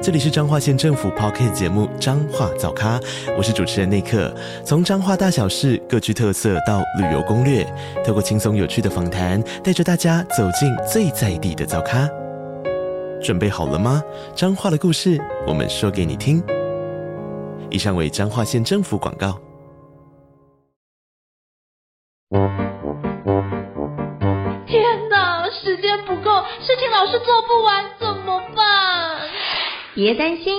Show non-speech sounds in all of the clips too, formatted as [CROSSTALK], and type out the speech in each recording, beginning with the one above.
这里是彰化县政府 Podcast 节目《彰化早咖》，我是主持人内克。从彰化大小事各具特色到旅游攻略，透过轻松有趣的访谈，带着大家走进最在地的早咖。准备好了吗？彰化的故事，我们说给你听。以上为彰化县政府广告。天哪，时间不够，事情老是做不完，怎么办？别担心，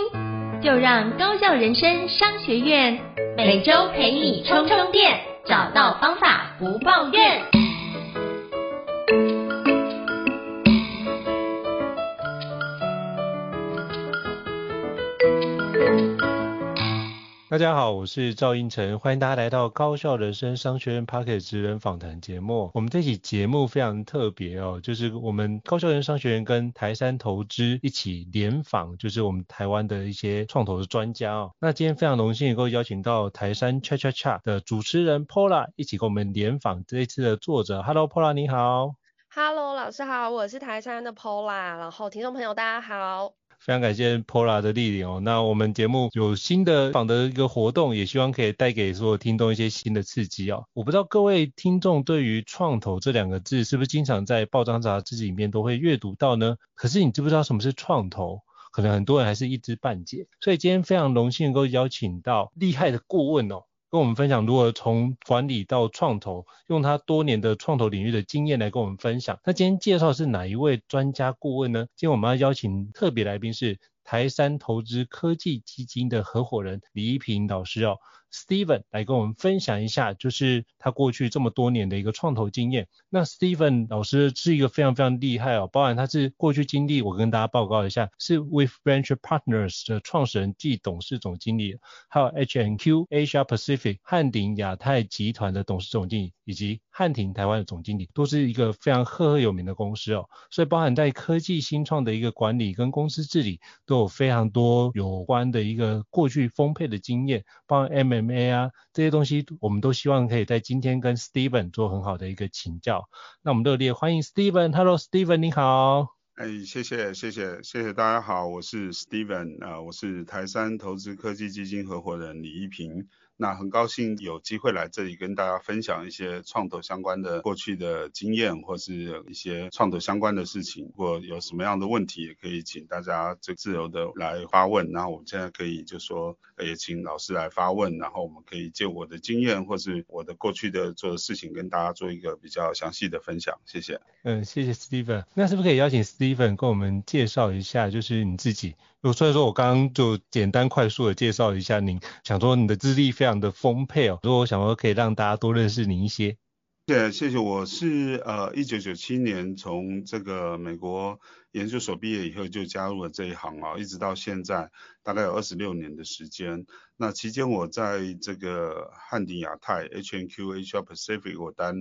就让高校人生商学院每周陪你充充电，找到方法不抱怨。大家好，我是赵胤丞，欢迎大家来到高效人生商学院 Podcast 职人访谈节目。我们这期节目非常特别哦，就是我们高效人生商学院跟台山投资一起联访，就是我们台湾的一些创投的专家哦。那今天非常荣幸能够邀请到台山 Cha Cha Cha 的主持人 Paula 一起跟我们联访这一次的作者。Hello Paula，你好。Hello 老师好，我是台山的 Paula，然后听众朋友大家好。非常感谢 Paula 的莅临哦。那我们节目有新的访的一个活动，也希望可以带给所有听众一些新的刺激哦。我不知道各位听众对于创投这两个字是不是经常在报章杂志里面都会阅读到呢？可是你知不知道什么是创投？可能很多人还是一知半解。所以今天非常荣幸能够邀请到厉害的顾问哦。跟我们分享如何从管理到创投，用他多年的创投领域的经验来跟我们分享。那今天介绍是哪一位专家顾问呢？今天我们要邀请特别来宾是台山投资科技基金的合伙人李一平老师哦。Steven 来跟我们分享一下，就是他过去这么多年的一个创投经验。那 Steven 老师是一个非常非常厉害哦，包含他是过去经历，我跟大家报告一下，是 With Venture Partners 的创始人暨董事总经理，还有 HNQ Asia Pacific 汉鼎亚太集团的董事总经理，以及汉庭台湾的总经理，都是一个非常赫赫有名的公司哦。所以包含在科技新创的一个管理跟公司治理，都有非常多有关的一个过去丰沛的经验，包含 M。M&A 啊，这些东西我们都希望可以在今天跟 Steven 做很好的一个请教。那我们热烈欢迎 Steven。Hello，Steven，你好。哎，谢谢，谢谢，谢谢大家好，我是 Steven，啊、我是台山投资科技基金合伙人李一平。那很高兴有机会来这里跟大家分享一些创投相关的过去的经验，或是一些创投相关的事情。如果有什么样的问题，也可以请大家就自由的来发问。然后我们现在可以就说，也请老师来发问，然后我们可以借我的经验或是我的过去的做的事情，跟大家做一个比较详细的分享。谢谢。嗯，谢谢 Steven。那是不是可以邀请 Steven 跟我们介绍一下，就是你自己？所以说我刚刚就简单快速的介绍一下您，想说你的资历非常的丰沛哦，所以我想说可以让大家多认识您一些。谢谢，谢。我是呃一九九七年从这个美国研究所毕业以后就加入了这一行啊，一直到现在大概有二十六年的时间。那期间我在这个汉鼎亚太 H&Q Asia Pacific 我担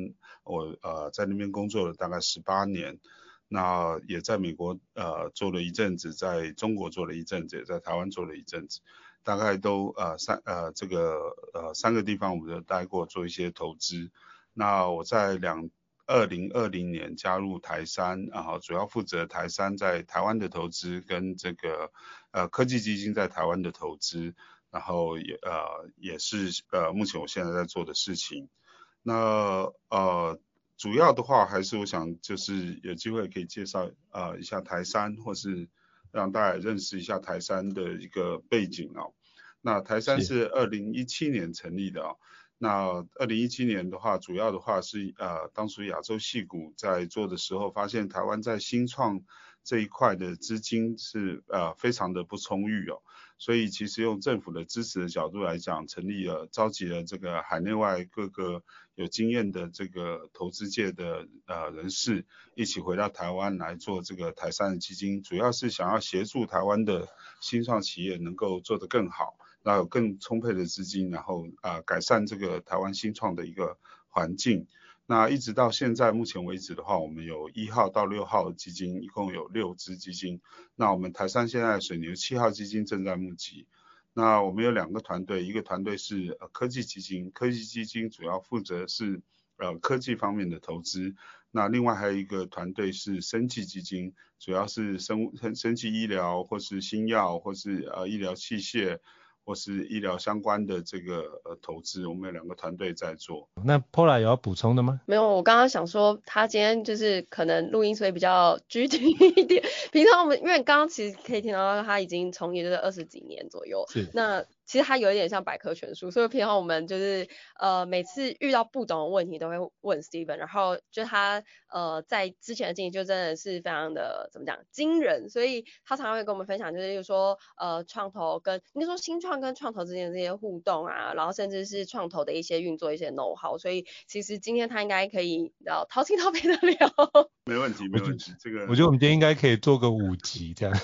我呃在那边工作了大概十八年。那也在美国呃做了一阵子，在中国做了一阵子，也在台湾做了一阵子，大概都呃三呃这个呃三个地方我们都待过，做一些投资。那我在两二零二零年加入台山，然后主要负责台山在台湾的投资跟这个呃科技基金在台湾的投资，然后也呃也是呃目前我现在在做的事情。那呃。主要的话还是我想就是有机会可以介绍呃一下台山，或是让大家认识一下台山的一个背景哦。那台山是二零一七年成立的哦。那二零一七年的话，主要的话是呃当时亚洲戏股在做的时候，发现台湾在新创这一块的资金是呃非常的不充裕哦。所以其实用政府的支持的角度来讲，成立了召集了这个海内外各个有经验的这个投资界的呃人士，一起回到台湾来做这个台杉的基金，主要是想要协助台湾的新创企业能够做得更好，然后有更充沛的资金，然后啊、呃、改善这个台湾新创的一个环境。那一直到现在目前为止的话，我们有一号到六号基金，一共有六支基金。那我们台杉现在水牛七号基金正在募集。那我们有两个团队，一个团队是科技基金，科技基金主要负责是呃科技方面的投资。那另外还有一个团队是生技基金，主要是生物生生技医疗或是新药或是呃医疗器械。或是医疗相关的这个呃投资，我们有两个团队在做。那 Paula 有要补充的吗？没有，我刚刚想说，他今天就是可能录音所以比较 [LAUGHS] 拘谨一点。平常我们因为刚刚其实可以听到他已经从业就是二十几年左右。是。那其实它有一点像百科全书，所以平常我们就是呃每次遇到不懂的问题都会问 Steven，然后就他呃在之前的经历就真的是非常的怎么讲惊人，所以他常常会跟我们分享，就是说呃创投跟你说新创跟创投之间的这些互动啊，然后甚至是创投的一些运作一些 know how，所以其实今天他应该可以然后掏心掏肺的聊。[LAUGHS] 没问题，没问题，这个我觉得我们今天应该可以做个五集这样。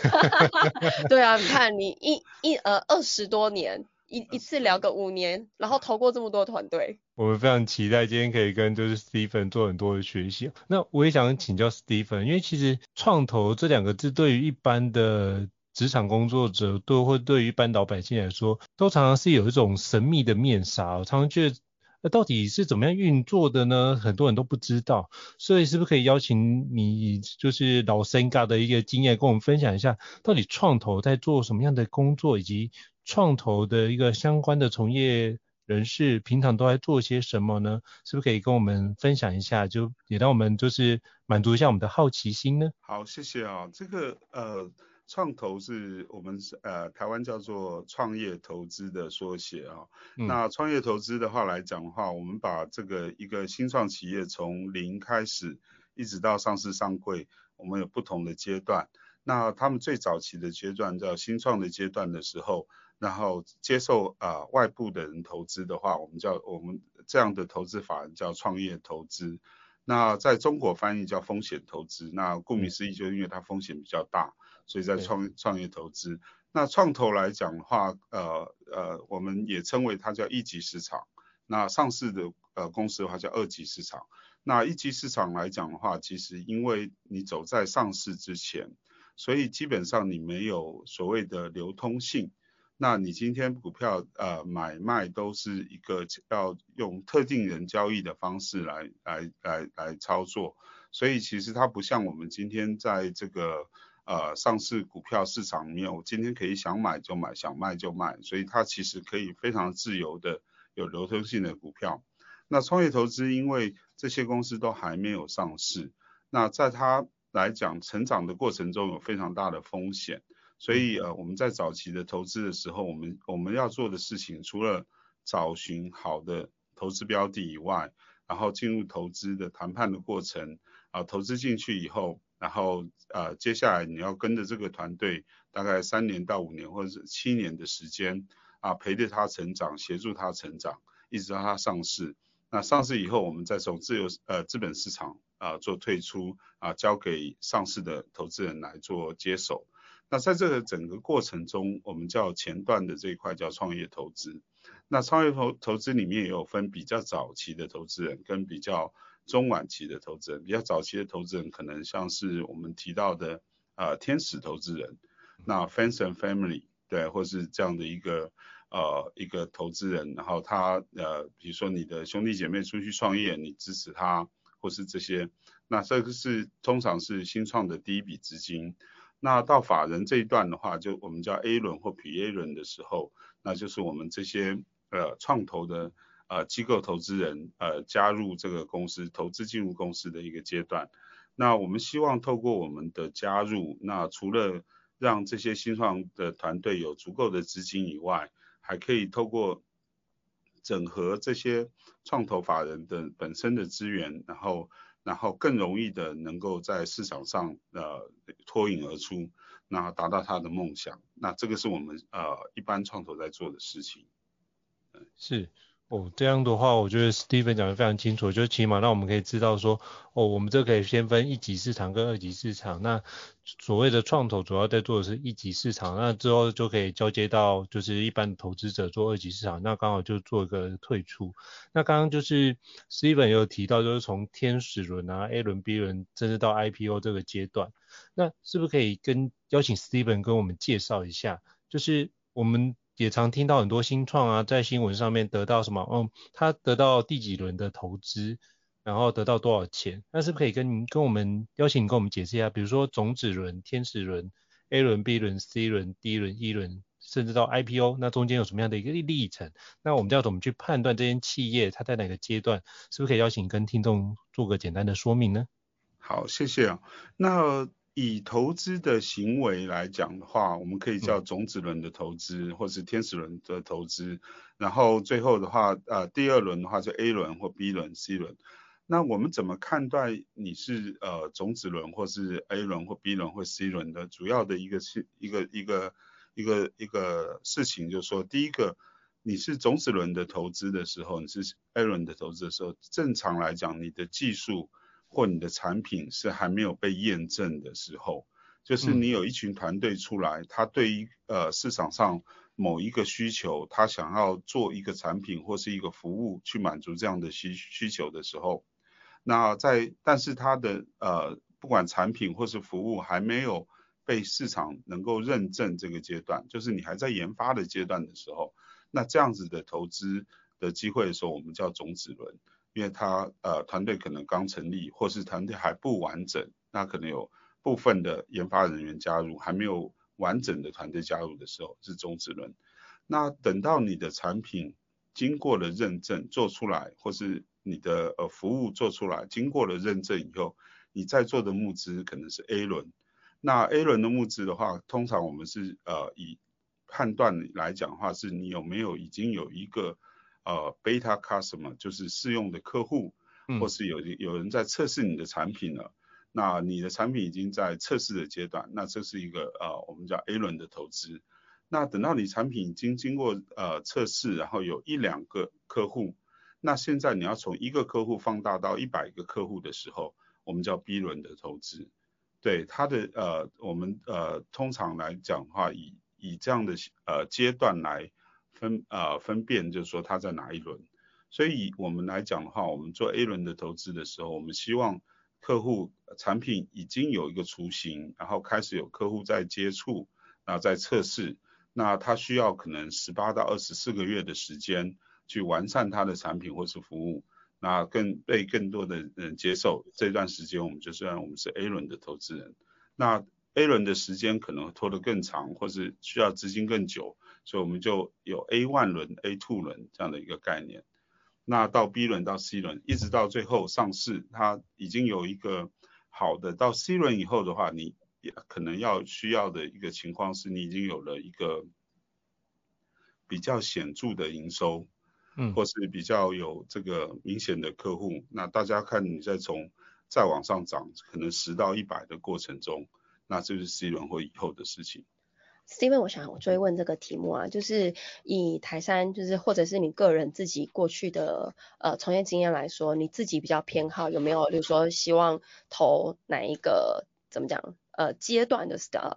[LAUGHS] 对啊，你看你一一呃二十多年。一一次聊个五年，然后投过这么多团队，我们非常期待今天可以跟就是 Steven 做很多的学习。那我也想请教 Steven，因为其实创投这两个字对于一般的职场工作者，都或对于一般老百姓来说，都常常是有一种神秘的面纱。我常常觉得，那到底是怎么样运作的呢？很多人都不知道。所以是不是可以邀请你，就是老生咖的一个经验，跟我们分享一下，到底创投在做什么样的工作，以及创投的一个相关的从业人士，平常都在做些什么呢？是不是可以跟我们分享一下？就也让我们就是满足一下我们的好奇心呢？好，谢谢啊。这个呃，创投是我们呃台湾叫做创业投资的缩写啊。嗯、那创业投资的话来讲的话，我们把这个一个新创企业从零开始，一直到上市上柜，我们有不同的阶段。那他们最早期的阶段叫新创的阶段的时候。然后接受啊、呃、外部的人投资的话，我们叫我们这样的投资法人叫创业投资。那在中国翻译叫风险投资。那顾名思义，就是因为它风险比较大，所以在创创业投资。那创投来讲的话，呃呃，我们也称为它叫一级市场。那上市的呃公司的话叫二级市场。那一级市场来讲的话，其实因为你走在上市之前，所以基本上你没有所谓的流通性。那你今天股票呃买卖都是一个要用特定人交易的方式来来来来操作，所以其实它不像我们今天在这个呃上市股票市场里面，我今天可以想买就买，想卖就卖，所以它其实可以非常自由的有流通性的股票。那创业投资因为这些公司都还没有上市，那在它来讲成长的过程中有非常大的风险。所以呃，我们在早期的投资的时候，我们我们要做的事情，除了找寻好的投资标的以外，然后进入投资的谈判的过程啊，投资进去以后，然后呃，接下来你要跟着这个团队，大概三年到五年或者是七年的时间啊，陪着他成长，协助他成长，一直到他上市。那上市以后，我们再从自由呃资本市场啊做退出啊，交给上市的投资人来做接手。那在这个整个过程中，我们叫前段的这一块叫创业投资。那创业投投资里面也有分比较早期的投资人跟比较中晚期的投资人。比较早期的投资人可能像是我们提到的呃天使投资人，那 fans and Family 对，或是这样的一个呃一个投资人，然后他呃比如说你的兄弟姐妹出去创业，你支持他或是这些，那这个是通常是新创的第一笔资金。那到法人这一段的话，就我们叫 A 轮或 P A 轮的时候，那就是我们这些呃创投的呃机构投资人呃加入这个公司投资进入公司的一个阶段。那我们希望透过我们的加入，那除了让这些新创的团队有足够的资金以外，还可以透过整合这些创投法人的本身的资源，然后。然后更容易的能够在市场上呃脱颖而出，那达到他的梦想，那这个是我们呃一般创投在做的事情。嗯是。哦，这样的话，我觉得 Steven 讲得非常清楚，就起码让我们可以知道说，哦，我们这可以先分一级市场跟二级市场。那所谓的创投主要在做的是一级市场，那之后就可以交接到就是一般投资者做二级市场，那刚好就做一个退出。那刚刚就是 Steven 有提到，就是从天使轮啊、A 轮、B 轮，甚至到 IPO 这个阶段，那是不是可以跟邀请 Steven 跟我们介绍一下，就是我们。也常听到很多新创啊，在新闻上面得到什么，嗯，他得到第几轮的投资，然后得到多少钱？那是不是可以跟跟我们邀请你跟我们解释一下，比如说种子轮、天使轮、A 轮、B 轮、C 轮、D 轮、E 轮，甚至到 IPO，那中间有什么样的一个历程？那我们要怎么去判断这间企业它在哪个阶段？是不是可以邀请跟听众做个简单的说明呢？好，谢谢啊。那以投资的行为来讲的话，我们可以叫种子轮的投资，或是天使轮的投资。然后最后的话，呃，第二轮的话就 A 轮或 B 轮、C 轮。那我们怎么看待你是呃种子轮或是 A 轮或 B 轮或 C 轮的？主要的一个是一个一个一个一个事情，就是说，第一个，你是种子轮的投资的时候，你是 A 轮的投资的时候，正常来讲，你的技术。或你的产品是还没有被验证的时候，就是你有一群团队出来，嗯、他对于呃市场上某一个需求，他想要做一个产品或是一个服务去满足这样的需需求的时候，那在但是他的呃不管产品或是服务还没有被市场能够认证这个阶段，就是你还在研发的阶段的时候，那这样子的投资的机会的时候，我们叫种子轮。因为他呃团队可能刚成立，或是团队还不完整，那可能有部分的研发人员加入，还没有完整的团队加入的时候是种子轮。那等到你的产品经过了认证做出来，或是你的呃服务做出来，经过了认证以后，你在做的募资可能是 A 轮。那 A 轮的募资的话，通常我们是呃以判断来讲的话，是你有没有已经有一个。呃，beta customer 就是试用的客户，或是有有人在测试你的产品了，嗯、那你的产品已经在测试的阶段，那这是一个呃我们叫 A 轮的投资。那等到你产品已经经过呃测试，然后有一两个客户，那现在你要从一个客户放大到一百个客户的时候，我们叫 B 轮的投资。对它的呃我们呃通常来讲的话，以以这样的呃阶段来。分呃分辨就是说它在哪一轮，所以以我们来讲的话，我们做 A 轮的投资的时候，我们希望客户产品已经有一个雏形，然后开始有客户在接触，然后在测试，那他需要可能十八到二十四个月的时间去完善他的产品或是服务，那更被更多的人接受，这段时间我们就算我们是 A 轮的投资人，那 A 轮的时间可能拖得更长，或是需要资金更久。所以我们就有 A one 轮、A two 轮这样的一个概念，那到 B 轮到 C 轮，一直到最后上市，它已经有一个好的。到 C 轮以后的话，你也可能要需要的一个情况是你已经有了一个比较显著的营收，嗯，或是比较有这个明显的客户。那大家看你再从再往上涨，可能十到一百的过程中，那这是 C 轮或以后的事情。Steven，我想追问这个题目啊，就是以台山，就是或者是你个人自己过去的呃从业经验来说，你自己比较偏好有没有，比如说希望投哪一个怎么讲呃阶段的 start？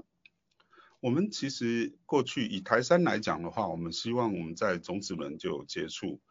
我们其实过去以台山来讲的话，我们希望我们在种子轮就有接触，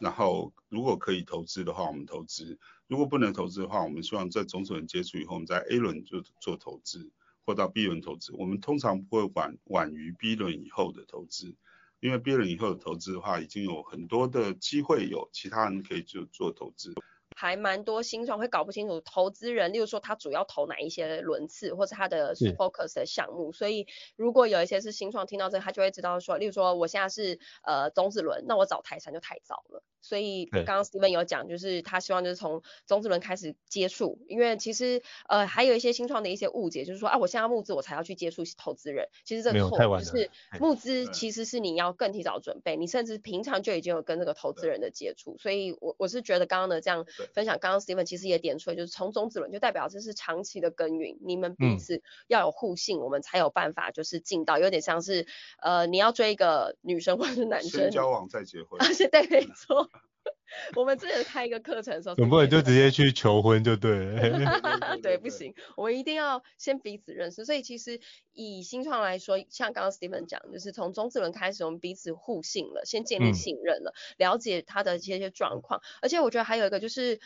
然后如果可以投资的话，我们投资；如果不能投资的话，我们希望在种子轮接触以后，我们在 A 轮就做投资。或到 B 轮投资，我们通常不会晚晚于 B 轮以后的投资，因为 B 轮以后的投资的话，已经有很多的机会，有其他人可以就做投资。还蛮多新创会搞不清楚投资人，例如说他主要投哪一些轮次，或是他的 focus 的项目。所以如果有一些是新创听到这个，他就会知道说，例如说我现在是呃种子轮，那我找台山就太早了。所以刚刚 Steven 有讲，就是他希望就是从种子轮开始接触，因为其实呃还有一些新创的一些误解，就是说啊我现在要募资我才要去接触投资人，其实这个错，就是募资其实是你要更提早准备，你甚至平常就已经有跟这个投资人的接触。所以我我是觉得刚刚的这样分享，刚刚 Steven 其实也点出来，就是从种子轮就代表这是长期的耕耘，你们彼此要有互信，我们才有办法就是进到。有点像是呃你要追一个女生或者是男生，先交往再结婚，[LAUGHS] 啊，对，没错。[LAUGHS] 我们之前开一个课程的时候，总不能就直接去求婚就对了。[LAUGHS] 对，不行，我们一定要先彼此认识。所以其实以新创来说，像刚刚 Steven 讲，就是从中子轮开始，我们彼此互信了，先建立信任了，嗯、了解他的一些些状况。而且我觉得还有一个就是。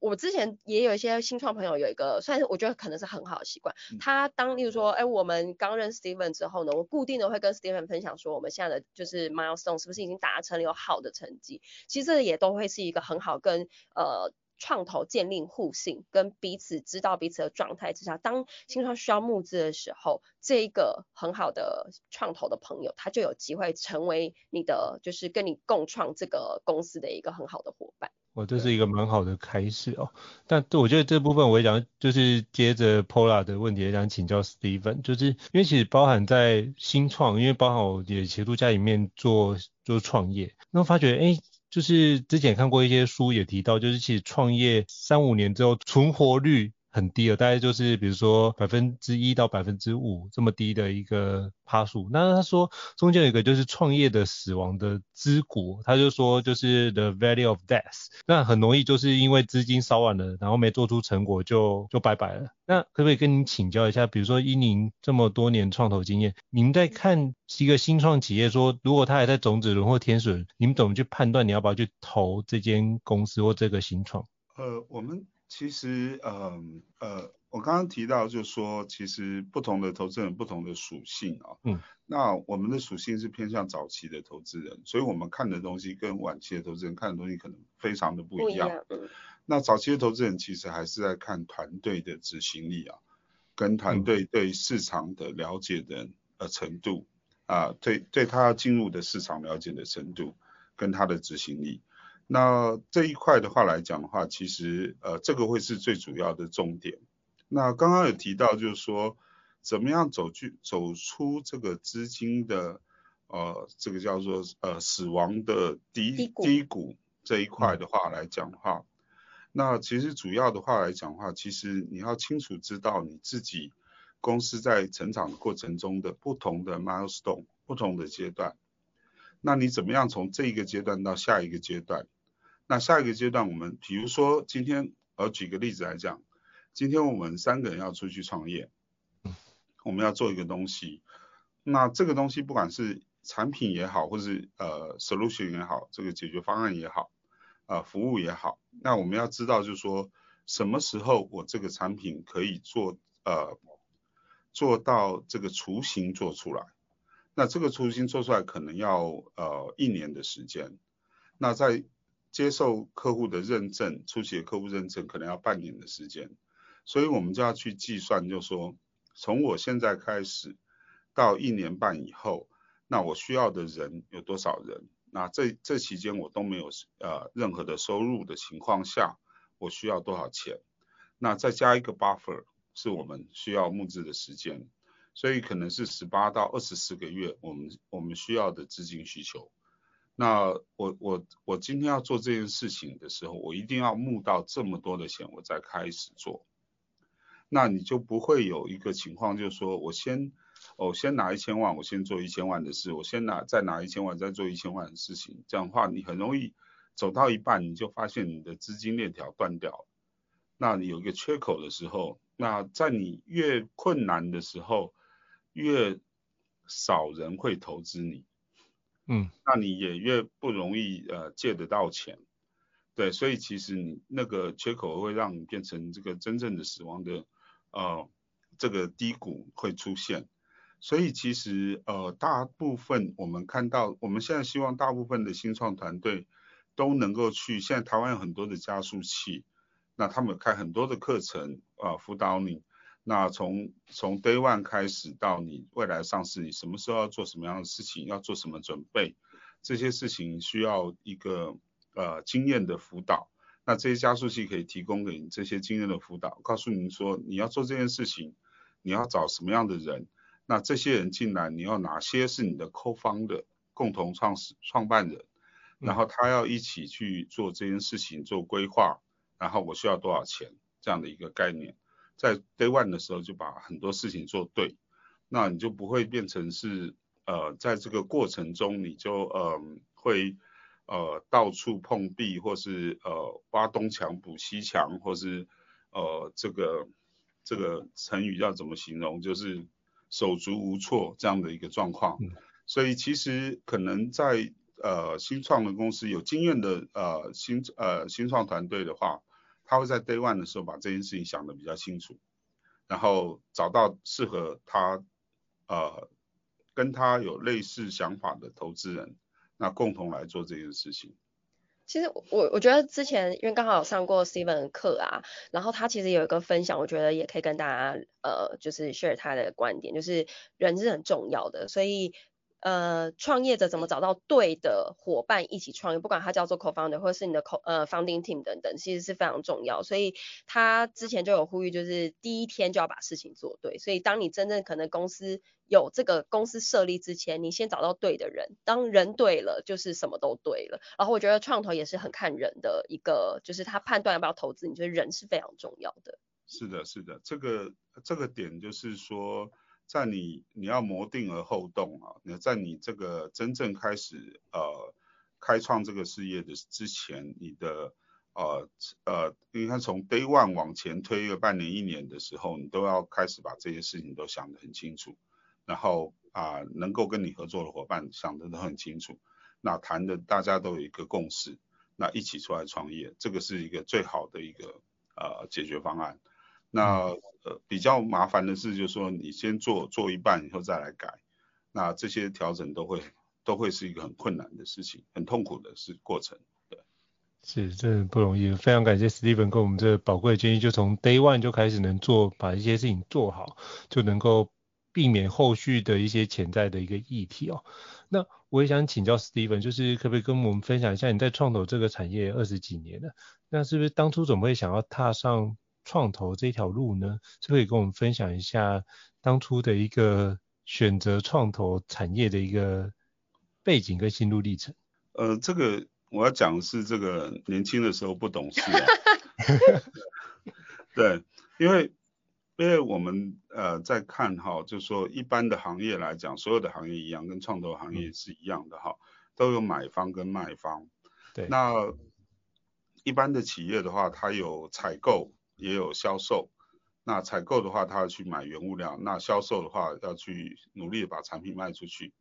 我之前也有一些新创朋友，有一个算是我觉得可能是很好的习惯。他当例如说，哎，我们刚认识 Steven 之后呢，我固定的会跟 Steven 分享说，我们现在的就是 milestone 是不是已经达成了有好的成绩？其实这也都会是一个很好跟呃创投建立互信，跟彼此知道彼此的状态之下，当新创需要募资的时候，这一个很好的创投的朋友，他就有机会成为你的，就是跟你共创这个公司的一个很好的伙伴。哦，这是一个蛮好的开始哦。但我觉得这部分我也想，就是接着 Paula 的问题，也想请教 Steven，就是因为其实包含在新创，因为包含我也协助家里面做做创业，那我发觉，哎，就是之前看过一些书也提到，就是其实创业三五年之后存活率。很低了，大概就是比如说百分之一到百分之五这么低的一个趴数。那他说中间有一个就是创业的死亡的之谷，他就说就是 the value of death。那很容易就是因为资金烧完了，然后没做出成果就就拜拜了。那可不可以跟您请教一下，比如说依您这么多年创投经验，您在看一个新创企业说，如果他还在种子轮或天使轮，你们怎么去判断你要不要去投这间公司或这个新创？呃，我们。其实，呃呃，我刚刚提到，就是说，其实不同的投资人不同的属性啊。嗯。那我们的属性是偏向早期的投资人，所以我们看的东西跟晚期的投资人看的东西可能非常的不一样。不一样。那早期的投资人其实还是在看团队的执行力啊，跟团队对市场的了解的呃程度啊，对对他进入的市场了解的程度跟他的执行力。那这一块的话来讲的话，其实呃这个会是最主要的重点。那刚刚有提到就是说，怎么样走去走出这个资金的呃这个叫做呃死亡的低低谷，这一块的话来讲的话，嗯、那其实主要的话来讲的话，其实你要清楚知道你自己公司在成长的过程中的不同的 milestone 不同的阶段，那你怎么样从这一个阶段到下一个阶段？那下一个阶段，我们比如说今天，我，举个例子来讲，今天我们三个人要出去创业，我们要做一个东西，那这个东西不管是产品也好，或是呃 solution 也好，这个解决方案也好，呃服务也好，那我们要知道就是说，什么时候我这个产品可以做呃做到这个雏形做出来，那这个雏形做出来可能要呃一年的时间，那在接受客户的认证，初期的客户认证可能要半年的时间，所以我们就要去计算，就说从我现在开始到一年半以后，那我需要的人有多少人？那这这期间我都没有呃任何的收入的情况下，我需要多少钱？那再加一个 buffer 是我们需要募资的时间，所以可能是十八到二十四个月，我们我们需要的资金需求。那我我我今天要做这件事情的时候，我一定要募到这么多的钱，我再开始做。那你就不会有一个情况，就是说我先，我先拿一千万，我先做一千万的事，我先拿再拿一千万，再做一千万的事情。这样的话，你很容易走到一半，你就发现你的资金链条断掉了。那你有一个缺口的时候，那在你越困难的时候，越少人会投资你。嗯，那你也越不容易呃借得到钱，对，所以其实你那个缺口会让你变成这个真正的死亡的呃这个低谷会出现，所以其实呃大部分我们看到我们现在希望大部分的新创团队都能够去，现在台湾有很多的加速器，那他们开很多的课程啊、呃、辅导你。那从从 day one 开始到你未来上市，你什么时候要做什么样的事情，要做什么准备，这些事情需要一个呃经验的辅导。那这些加速器可以提供给你这些经验的辅导，告诉您说你要做这件事情，你要找什么样的人，那这些人进来，你要哪些是你的 co-founder 共同创始创办人，然后他要一起去做这件事情做规划，然后我需要多少钱这样的一个概念。在 day one 的时候就把很多事情做对，那你就不会变成是呃在这个过程中你就呃会呃到处碰壁，或是呃挖东墙补西墙，或是呃这个这个成语要怎么形容，就是手足无措这样的一个状况。嗯、所以其实可能在呃新创的公司有经验的呃新呃新创团队的话，他会在 day one 的时候把这件事情想得比较清楚，然后找到适合他呃跟他有类似想法的投资人，那共同来做这件事情。其实我我觉得之前因为刚好有上过 Steven 的课啊，然后他其实有一个分享，我觉得也可以跟大家呃就是 share 他的观点，就是人是很重要的，所以。呃，创业者怎么找到对的伙伴一起创业？不管他叫做 co-founder 或是你的 co 呃 founding team 等等，其实是非常重要。所以他之前就有呼吁，就是第一天就要把事情做对。所以当你真正可能公司有这个公司设立之前，你先找到对的人，当人对了，就是什么都对了。然后我觉得创投也是很看人的一个，就是他判断要不要投资，你觉得人是非常重要的。是的，是的，这个这个点就是说。在你你要谋定而后动啊，你在你这个真正开始呃开创这个事业的之前，你的呃呃，你看从 day one 往前推一个半年一年的时候，你都要开始把这些事情都想得很清楚，然后啊、能够跟你合作的伙伴想得都很清楚，那谈的大家都有一个共识，那一起出来创业，这个是一个最好的一个呃解决方案。那呃比较麻烦的是，就是说你先做做一半以后再来改，那这些调整都会都会是一个很困难的事情，很痛苦的是过程。对，是，这不容易。非常感谢 Steven 给我们这宝贵的建议，就从 Day One 就开始能做，把一些事情做好，就能够避免后续的一些潜在的一个议题哦。那我也想请教 Steven，就是可不可以跟我们分享一下你在创投这个产业二十几年了，那是不是当初怎么会想要踏上？创投这条路呢，是可以跟我们分享一下当初的一个选择创投产业的一个背景跟心路历程。呃，这个我要讲的是这个年轻的时候不懂事啊。[LAUGHS] 对，因为因为我们呃在看哈，就是说一般的行业来讲，所有的行业一样，跟创投行业是一样的哈，嗯、都有买方跟卖方。对。那一般的企业的话，它有采购。也有销售，那采购的话，他要去买原物料；那销售的话，要去努力的把产品卖出去。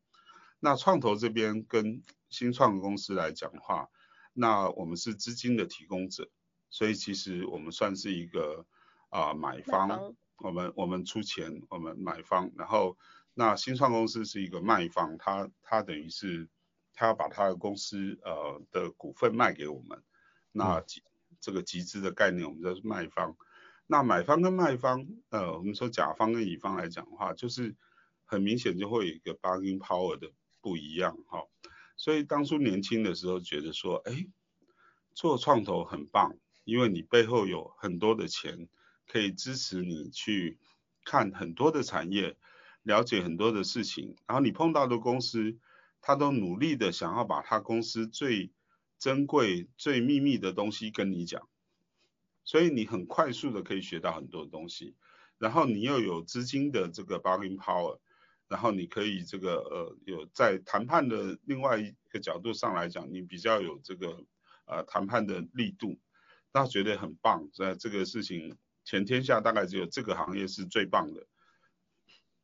那创投这边跟新创公司来讲的话，那我们是资金的提供者，所以其实我们算是一个啊、呃、买方，买方我们我们出钱，我们买方。然后那新创公司是一个卖方，他他等于是他要把他的公司呃的股份卖给我们，那。这个集资的概念，我们叫做卖方。那买方跟卖方，呃，我们说甲方跟乙方来讲的话，就是很明显就会有一个 bargaining power 的不一样哈、所以当初年轻的时候觉得说，哎，做创投很棒，因为你背后有很多的钱可以支持你去看很多的产业，了解很多的事情。然后你碰到的公司，他都努力的想要把他公司最珍贵、最秘密的东西跟你讲，所以你很快速的可以学到很多东西，然后你又有资金的这个 bargain power，然后你可以这个呃有在谈判的另外一个角度上来讲，你比较有这个呃谈判的力度，那觉得很棒。在这个事情，全天下大概只有这个行业是最棒的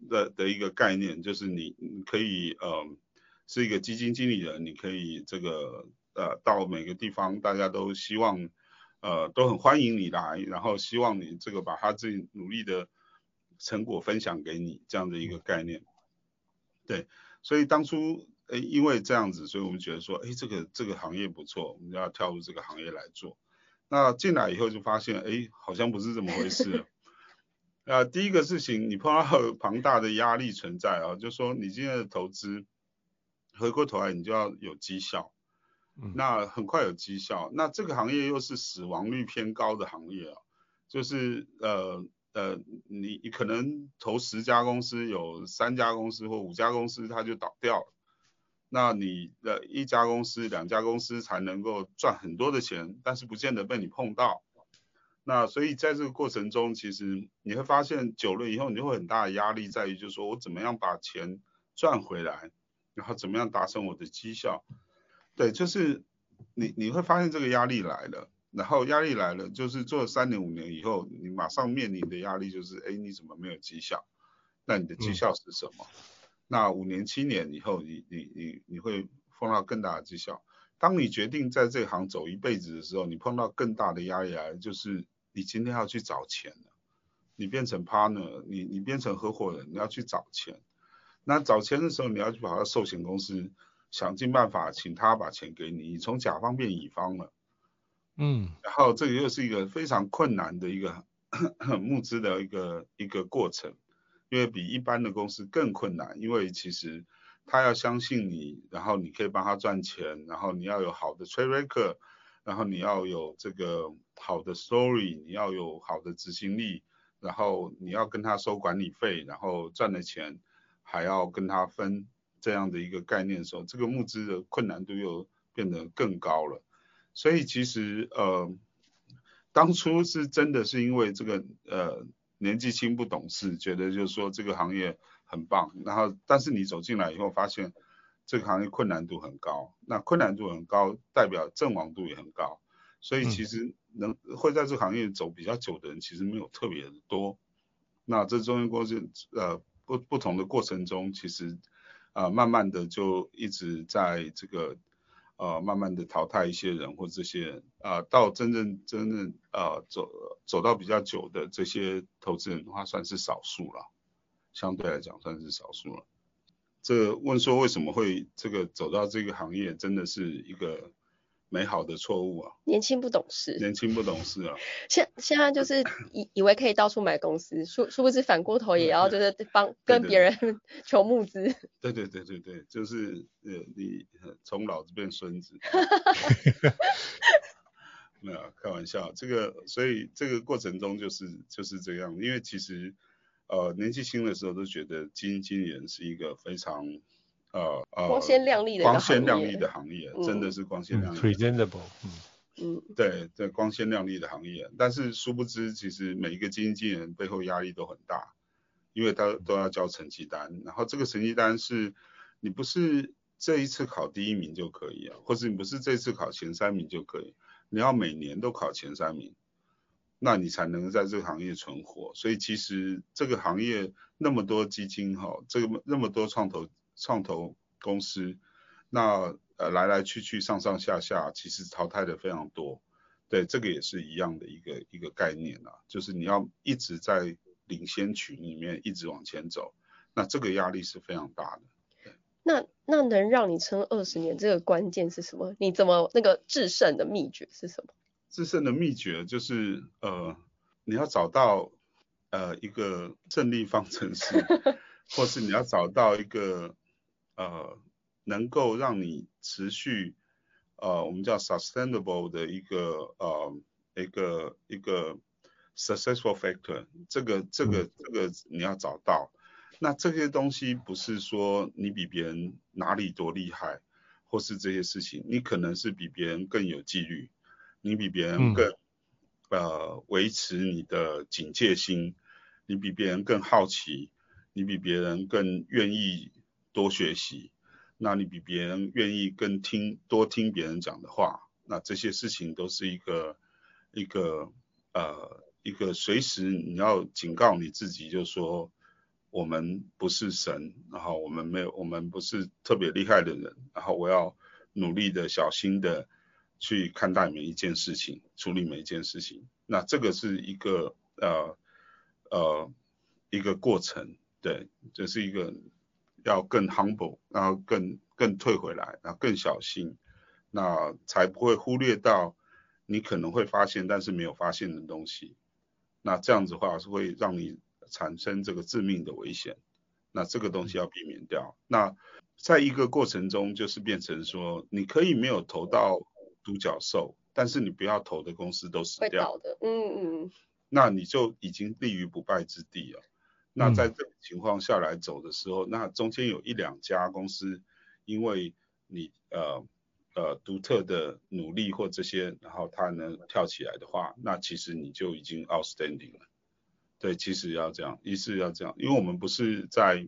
的的一个概念，就是你可以呃是一个基金经理人，你可以这个。呃，到每个地方，大家都希望，呃，都很欢迎你来，然后希望你这个把他自己努力的成果分享给你，这样的一个概念。对，所以当初，诶，因为这样子，所以我们觉得说，诶，这个这个行业不错，我们要跳入这个行业来做。那进来以后就发现，诶，好像不是这么回事。呃，第一个事情，你碰到 [LAUGHS] 庞大的压力存在啊，就是说你今天的投资，回过头来你就要有绩效。那很快有绩效，那这个行业又是死亡率偏高的行业啊，就是呃呃，你你可能投十家公司，有三家公司或五家公司它就倒掉，那你的一家公司、两家公司才能够赚很多的钱，但是不见得被你碰到。那所以在这个过程中，其实你会发现久了以后，你就会很大的压力在于，就是说我怎么样把钱赚回来，然后怎么样达成我的绩效。对，就是你你会发现这个压力来了，然后压力来了，就是做了三年五年以后，你马上面临的压力就是，哎，你怎么没有绩效？那你的绩效是什么？嗯、那五年七年以后，你你你你会碰到更大的绩效。当你决定在这行走一辈子的时候，你碰到更大的压力来，就是你今天要去找钱了。你变成 partner，你你变成合伙人，你要去找钱。那找钱的时候，你要去跑到寿险公司，想尽办法请他把钱给你，你从甲方变乙方了。嗯，然后这个又是一个非常困难的一个 [CLEARS THROAT] 募资的一个一个过程，因为比一般的公司更困难，因为其实。他要相信你，然后你可以帮他赚钱，然后你要有好的 track record，然后你要有这个好的 story，你要有好的执行力，然后你要跟他收管理费，然后赚的钱还要跟他分这样的一个概念的时候，这个募资的困难度又变得更高了。所以其实呃，当初是真的是因为这个呃年纪轻不懂事，觉得就是说这个行业。很棒，然后但是你走进来以后发现这个行业困难度很高，那困难度很高代表阵亡度也很高，所以其实能会在这个行业走比较久的人其实没有特别的多。那这中间过程呃不不同的过程中，其实啊、啊、慢慢的就一直在这个呃慢慢的淘汰一些人或这些人啊、到真正真正呃走走到比较久的这些投资人的话算是少数了。相对来讲算是少数了。这问说为什么会这个走到这个行业，真的是一个美好的错误啊！年轻不懂事。年轻不懂事啊！现现在就是以以为可以到处买公司，殊殊不知反过头也要就是帮跟别人求募资。对对对对对，就是呃你从老子变孙子。[LAUGHS] 没有开玩笑，这个所以这个过程中就是就是这样，因为其实。呃，年纪轻的时候都觉得基金经理人是一个非常呃呃光鲜亮丽的光鲜亮丽的行业，真的是光鲜亮丽。presentable，嗯嗯，对对，光鲜亮丽的行业，但是殊不知，其实每一个经纪人背后压力都很大，因为他都要交成绩单，然后这个成绩单是你不是这一次考第一名就可以啊，或者你不是这次考前三名就可以，你要每年都考前三名。那你才能在这个行业存活，所以其实这个行业那么多基金哈，这个那么多创投创投公司，那呃来来去去上上下下，其实淘汰的非常多，对，这个也是一样的一个一个概念啊，就是你要一直在领先群里面一直往前走，那这个压力是非常大的。那那能让你撑二十年，这个关键是什么？你怎么那个制胜的秘诀是什么？制胜的秘诀就是，呃，你要找到，呃，一个胜利方程式，[LAUGHS] 或是你要找到一个，呃，能够让你持续，呃，我们叫 sustainable 的一个，呃，一个一个 successful factor，这个这个这个你要找到。那这些东西不是说你比别人哪里多厉害，或是这些事情，你可能是比别人更有纪律。你比别人更，嗯、呃，维持你的警戒心，你比别人更好奇，你比别人更愿意多学习，那你比别人愿意更听多听别人讲的话，那这些事情都是一个一个呃一个随时你要警告你自己，就说我们不是神，然后我们没有我们不是特别厉害的人，然后我要努力的小心的。去看待每一件事情，处理每一件事情，那这个是一个呃呃一个过程，对，这是一个要更 humble，然后更更退回来，然后更小心，那才不会忽略到你可能会发现但是没有发现的东西，那这样子的话是会让你产生这个致命的危险，那这个东西要避免掉。那在一个过程中就是变成说，你可以没有投到。独角兽，但是你不要投的公司都死掉的，嗯嗯，那你就已经立于不败之地了。那在这种情况下来走的时候，嗯、那中间有一两家公司，因为你呃呃独特的努力或这些，然后它能跳起来的话，那其实你就已经 outstanding 了。对，其实要这样，一是要这样，因为我们不是在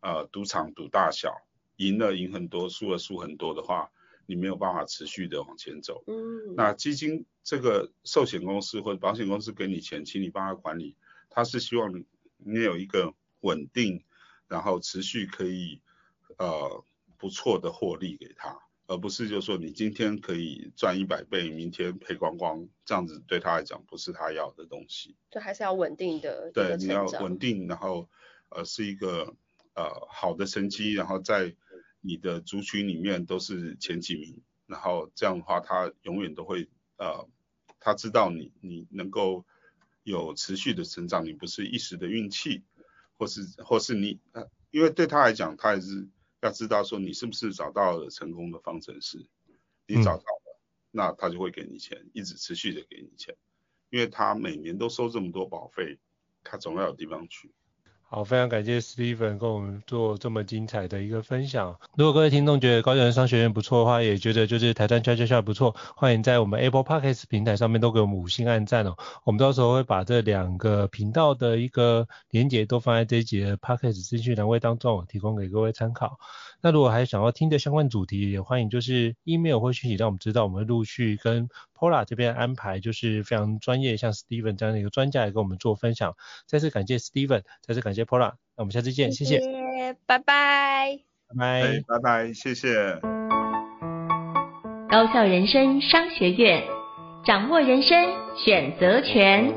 呃赌场赌大小，赢了赢很多，输了输很多的话。你没有办法持续的往前走。嗯，那基金这个寿险公司或者保险公司给你钱，请你帮他管理，他是希望你你有一个稳定，然后持续可以呃不错的获利给他，而不是就是说你今天可以赚一百倍，明天赔光光，这样子对他来讲不是他要的东西。就还是要稳定的。对，你要稳定，然后呃是一个呃好的成绩，然后在。你的族群里面都是前几名，然后这样的话，他永远都会呃，他知道你你能够有持续的成长，你不是一时的运气，或是或是你呃，因为对他来讲，他也是要知道说你是不是找到了成功的方程式，你找到了，嗯、那他就会给你钱，一直持续的给你钱，因为他每年都收这么多保费，他总要有地方去。好，非常感谢 Steven 跟我们做这么精彩的一个分享。如果各位听众觉得高教人商学院不错的话，也觉得就是台湾教教校不错，欢迎在我们 Apple Podcast 平台上面都给我们五星按赞哦。我们到时候会把这两个频道的一个连接都放在这一集的 Podcast 资讯栏位当中，提供给各位参考。那如果还想要听的相关主题，也欢迎就是 email 或讯息让我们知道，我们会陆续跟 Paula 这边安排，就是非常专业，像 Steven 这样的一个专家来跟我们做分享。再次感谢 Steven，再次感谢 Paula，那我们下次见，谢谢，谢谢拜拜，拜拜，拜拜，谢谢。高校人生商学院，掌握人生选择权。